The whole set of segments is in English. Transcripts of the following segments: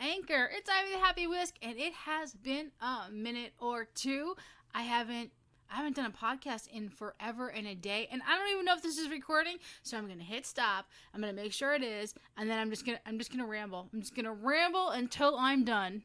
Anchor. It's Ivy the Happy Whisk, and it has been a minute or two. I haven't I haven't done a podcast in forever and a day, and I don't even know if this is recording. So I'm gonna hit stop. I'm gonna make sure it is, and then I'm just gonna I'm just gonna ramble. I'm just gonna ramble until I'm done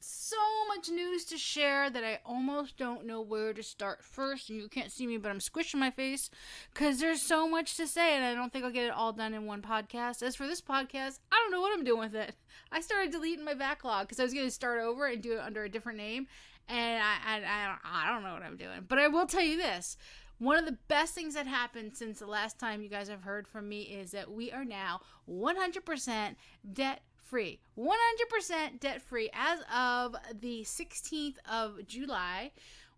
so much news to share that I almost don't know where to start first. You can't see me, but I'm squishing my face because there's so much to say, and I don't think I'll get it all done in one podcast. As for this podcast, I don't know what I'm doing with it. I started deleting my backlog because I was going to start over and do it under a different name, and I, I, I, don't, I don't know what I'm doing. But I will tell you this. One of the best things that happened since the last time you guys have heard from me is that we are now 100% debt free. 100% debt free. As of the 16th of July,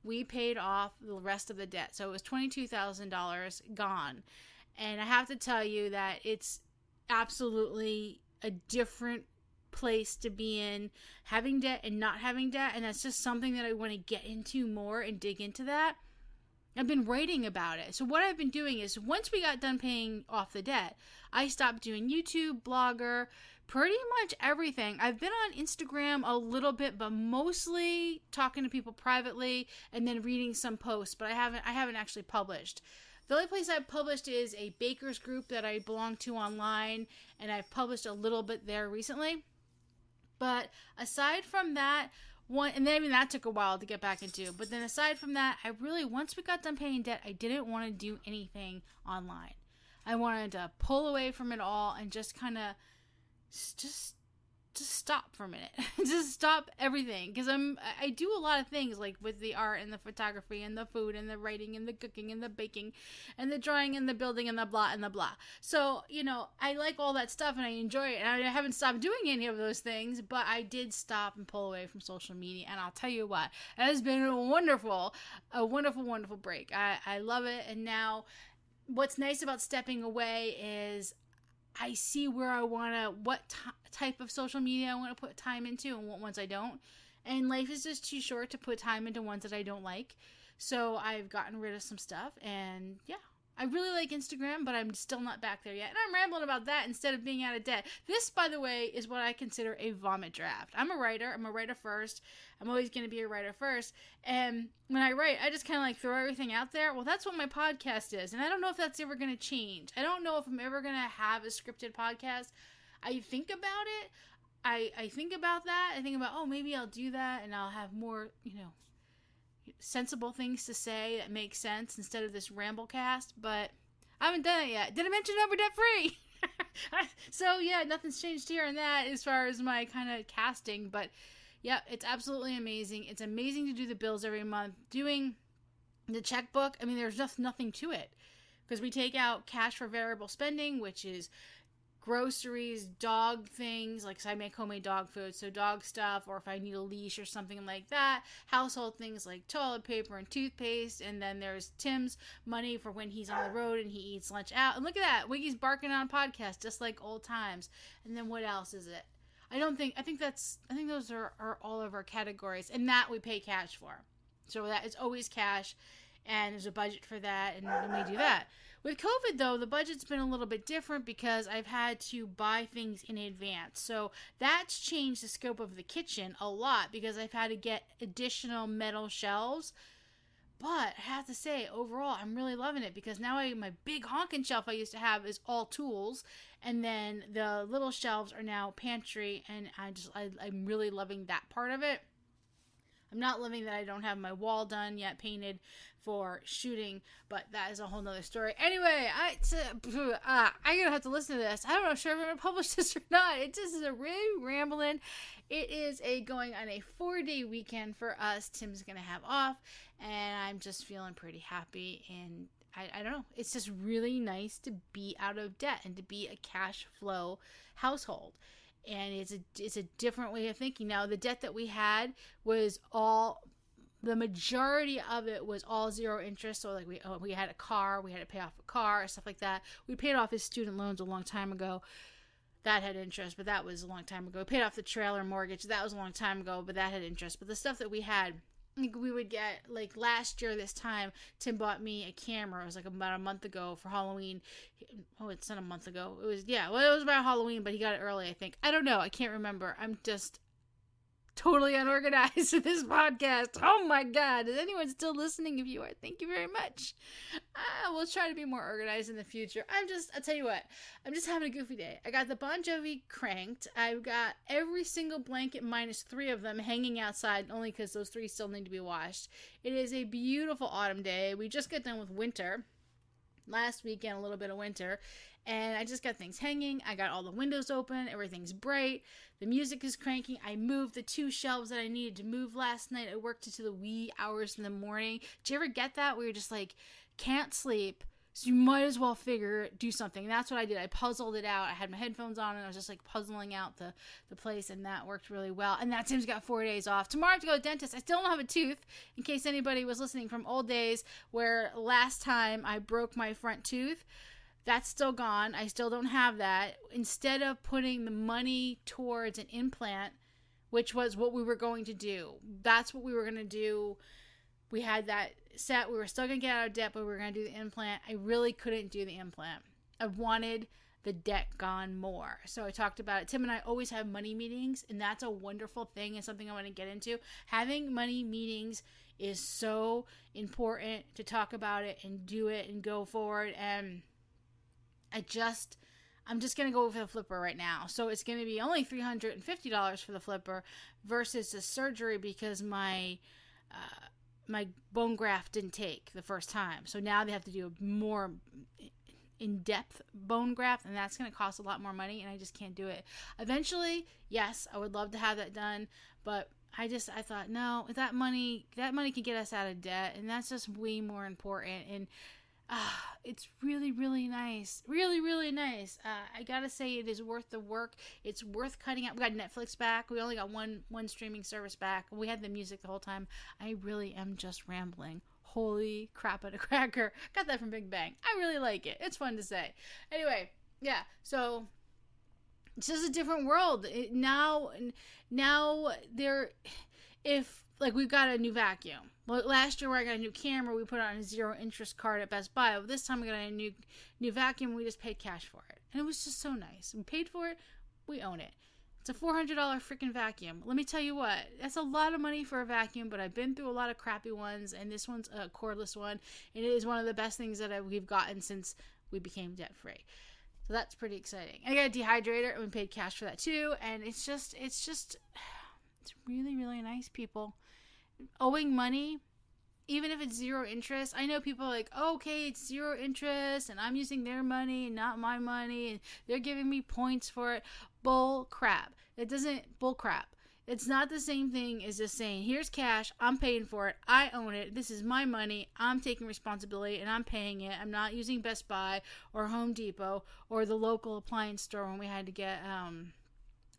we paid off the rest of the debt. So it was $22,000 gone. And I have to tell you that it's absolutely a different place to be in having debt and not having debt and that's just something that I want to get into more and dig into that. I've been writing about it. So what I've been doing is once we got done paying off the debt, I stopped doing YouTube, Blogger, pretty much everything. I've been on Instagram a little bit, but mostly talking to people privately and then reading some posts, but I haven't I haven't actually published. The only place I've published is a bakers group that I belong to online, and I've published a little bit there recently. But aside from that, one and then I mean that took a while to get back into. But then aside from that, I really once we got done paying debt, I didn't want to do anything online. I wanted to pull away from it all and just kind of just just stop for a minute. Just stop everything. Because i'm i do a lot of things like with the art and the photography and the food and the writing and the cooking and the baking and the drawing and the building and the blah and the blah. So you know i like all that stuff and i enjoy it. And i haven't stopped doing any of those things but i did stop and pull away from social media. And i'll tell you what it has been a wonderful a wonderful wonderful break. I i love it. And now what's nice about stepping away is I see where I want to, what t- type of social media I want to put time into and what ones I don't. And life is just too short to put time into ones that I don't like. So I've gotten rid of some stuff and yeah, I really like Instagram, but I'm still not back there yet. And I'm rambling about that instead of being out of debt. This, by the way, is what I consider a vomit draft. I'm a writer. I'm a writer first. I'm always going to be a writer first. And when I write, I just kind of like throw everything out there. Well, that's what my podcast is. And I don't know if that's ever going to change. I don't know if I'm ever going to have a scripted podcast. I think about it. I, I think about that. I think about, oh, maybe I'll do that and I'll have more, you know, sensible things to say that make sense instead of this ramble cast, but I haven't done it yet. Did I mention number debt free? so yeah, nothing's changed here and that as far as my kind of casting, but yeah, it's absolutely amazing. It's amazing to do the bills every month. Doing the checkbook, I mean, there's just nothing to it because we take out cash for variable spending, which is groceries, dog things, like I make homemade dog food, so dog stuff, or if I need a leash or something like that, household things like toilet paper and toothpaste, and then there's Tim's money for when he's on the road and he eats lunch out. And look at that, Wiggy's barking on a podcast, just like old times. And then what else is it? I don't think I think that's I think those are, are all of our categories, and that we pay cash for. So that is always cash and there's a budget for that and we do that. With covid though the budget's been a little bit different because i've had to buy things in advance. So that's changed the scope of the kitchen a lot because i've had to get additional metal shelves. But I have to say, overall, I'm really loving it because now I my big honking shelf I used to have is all tools, and then the little shelves are now pantry, and I just I, I'm really loving that part of it. I'm not loving that I don't have my wall done yet, painted for shooting, but that is a whole nother story. Anyway, I uh, I gotta have to listen to this. I don't know sure if I'm gonna publish this or not. It just is a really rambling. It is a going on a four day weekend for us. Tim's gonna have off, and I'm just feeling pretty happy and. I, I don't know. It's just really nice to be out of debt and to be a cash flow household and it's a it's a different way of thinking. Now the debt that we had was all the majority of it was all zero interest. So like we oh, we had a car we had to pay off a car stuff like that. We paid off his student loans a long time ago. That had interest but that was a long time ago. We paid off the trailer mortgage. That was a long time ago but that had interest. But the stuff that we had we would get like last year this time tim bought me a camera. It was like about a month ago for halloween. Oh it's not a month ago. It was yeah well it was about halloween but he got it early i think. I don't know. I can't remember. I'm just totally unorganized this podcast. Oh my God. Is anyone still listening? If you are, thank you very much. Uh, we'll try to be more organized in the future. I'm just, I'll tell you what, I'm just having a goofy day. I got the Bon Jovi cranked. I've got every single blanket minus three of them hanging outside, only because those three still need to be washed. It is a beautiful autumn day. We just got done with winter last weekend, a little bit of winter and I just got things hanging. I got all the windows open, everything's bright, the music is cranking. I moved the two shelves that I needed to move last night. I worked into the wee hours in the morning. Did you ever get that where you're just like, can't sleep? So you might as well figure do something. And that's what I did. I puzzled it out. I had my headphones on and I was just like puzzling out the, the place and that worked really well. And that Tim's got four days off. Tomorrow I have to go to the dentist. I still don't have a tooth in case anybody was listening from old days where last time I broke my front tooth. That's still gone. I still don't have that. Instead of putting the money towards an implant, which was what we were going to do, that's what we were going to do. We had that set. We were still going to get out of debt, but we were going to do the implant. I really couldn't do the implant. I wanted the debt gone more. So I talked about it. Tim and I always have money meetings, and that's a wonderful thing and something I want to get into. Having money meetings is so important to talk about it and do it and go forward. And I just I'm just gonna go with the flipper right now. So it's gonna be only three hundred and fifty dollars for the flipper versus the surgery because my uh, my bone graft didn't take the first time. So now they have to do a more in depth bone graft, and that's gonna cost a lot more money, and I just can't do it. Eventually, yes, I would love to have that done, but I just I thought no, that money that money can get us out of debt, and that's just way more important and It's really, really nice. Really, really nice. Uh, I gotta say, it is worth the work. It's worth cutting out. We got Netflix back. We only got one one streaming service back. We had the music the whole time. I really am just rambling. Holy crap at a cracker. Got that from Big Bang. I really like it. It's fun to say. Anyway, yeah. So it's just a different world it, now. Now there, if like we've got a new vacuum well, last year where I got a new camera, we put on a zero interest card at Best Buy. Well, this time we got a new new vacuum. We just paid cash for it, and it was just so nice. We paid for it. We own it. It's a four hundred dollar freaking vacuum. Let me tell you what, that's a lot of money for a vacuum. But I've been through a lot of crappy ones, and this one's a cordless one, and it is one of the best things that we've gotten since we became debt free. So that's pretty exciting. I got a dehydrator, and we paid cash for that too. And it's just, it's just, it's really, really nice, people owing money even if it's zero interest, I know people like, oh, okay, it's zero interest, and I'm using their money not my money, and they're giving me points for it. Bull crap. It doesn't, bull crap. It's not the same thing as just saying, here's cash, I'm paying for it, I own it, this is my money, I'm taking responsibility, and I'm paying it. I'm not using Best Buy or Home Depot or the local appliance store when we had to get um,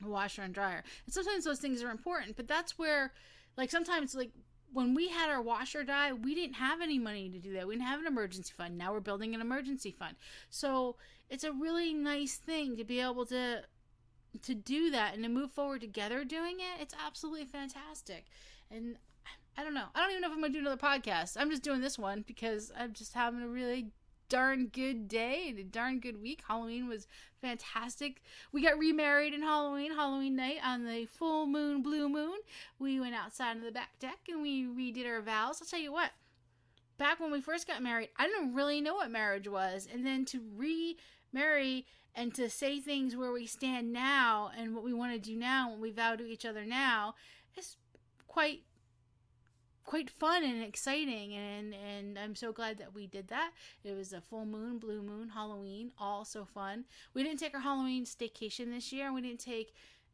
washer and dryer. And sometimes those things are important, but that's where like sometimes like when we had our washer die, we didn't have any money to do that. We didn't have an emergency fund. Now we're building an emergency fund. So it's a really nice thing to be able to to do that and to move forward together doing it. It's absolutely fantastic. And I don't know. I don't even know if I'm going to do another podcast. I'm just doing this one because I'm just having a really darn good day and a darn good week. Halloween was fantastic. We got remarried in Halloween, Halloween night on the full moon, blue moon. We went outside on the back deck and we redid our vows. I'll tell you what, back when we first got married, I didn't really know what marriage was. And then to remarry and to say things where we stand now and what we want to do now, what we vow to each other now, is quite quite fun and exciting and and I'm so glad that we did that. It was a full moon, blue moon, Halloween, all so fun. We didn't take our Halloween staycation this year and we didn't take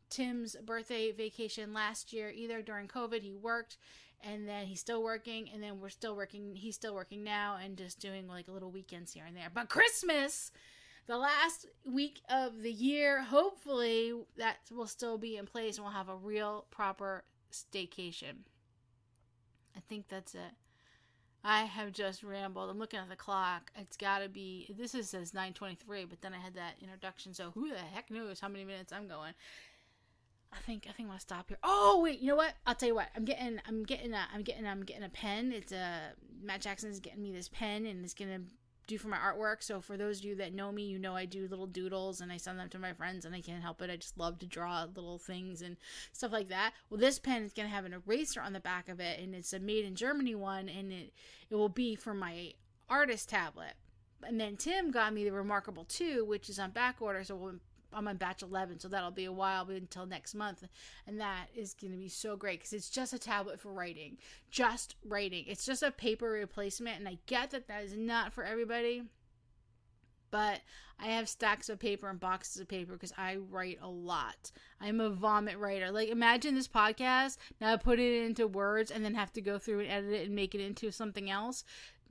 Tim's birthday vacation last year either during COVID. He worked and then he's still working and then we're still working he's still working now and just doing like little weekends here and there. But Christmas the last week of the year, hopefully that will still be in place and we'll have a real proper staycation. I think that's it. I have just rambled. I'm looking at the clock. It's got to be. This is says 9:23, but then I had that introduction, so who the heck knows how many minutes I'm going? I think I think I'm gonna stop here. Oh wait, you know what? I'll tell you what. I'm getting I'm getting a I'm getting I'm getting a pen. It's a Matt Jackson is getting me this pen and it's gonna do for my artwork. So for those of you that know me, you know I do little doodles and I send them to my friends and I can't help it. I just love to draw little things and stuff like that. Well, this pen is gonna have an eraser on the back of it and it's a made in Germany one and it it will be for my artist tablet. And then Tim got me the Remarkable 2, which is on back order. So we'll I'm on batch 11, so that'll be a while until next month. And that is going to be so great because it's just a tablet for writing. Just writing. It's just a paper replacement. And I get that that is not for everybody. But I have stacks of paper and boxes of paper because I write a lot. I'm a vomit writer. Like, imagine this podcast. Now I put it into words and then have to go through and edit it and make it into something else.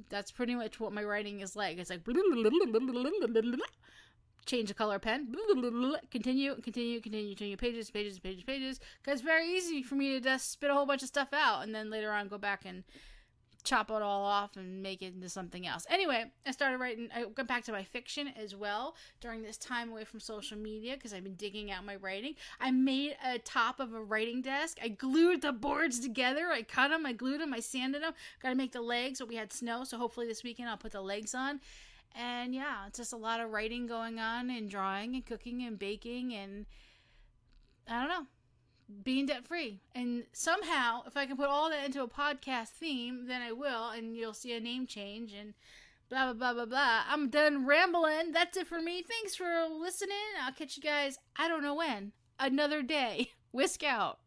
That's pretty much what my writing is like. It's like change the color pen, continue, continue, continue, continue, pages, pages, pages, pages. Because it's very easy for me to just spit a whole bunch of stuff out and then later on go back and chop it all off and make it into something else. Anyway, I started writing, I went back to my fiction as well during this time away from social media because I've been digging out my writing. I made a top of a writing desk. I glued the boards together. I cut them, I glued them, I sanded them. Got to make the legs, but we had snow, so hopefully this weekend I'll put the legs on and yeah, it's just a lot of writing going on and drawing and cooking and baking and I don't know, being debt free. And somehow, if I can put all that into a podcast theme, then I will, and you'll see a name change and blah, blah, blah, blah, blah. I'm done rambling. That's it for me. Thanks for listening. I'll catch you guys, I don't know when, another day. Whisk out.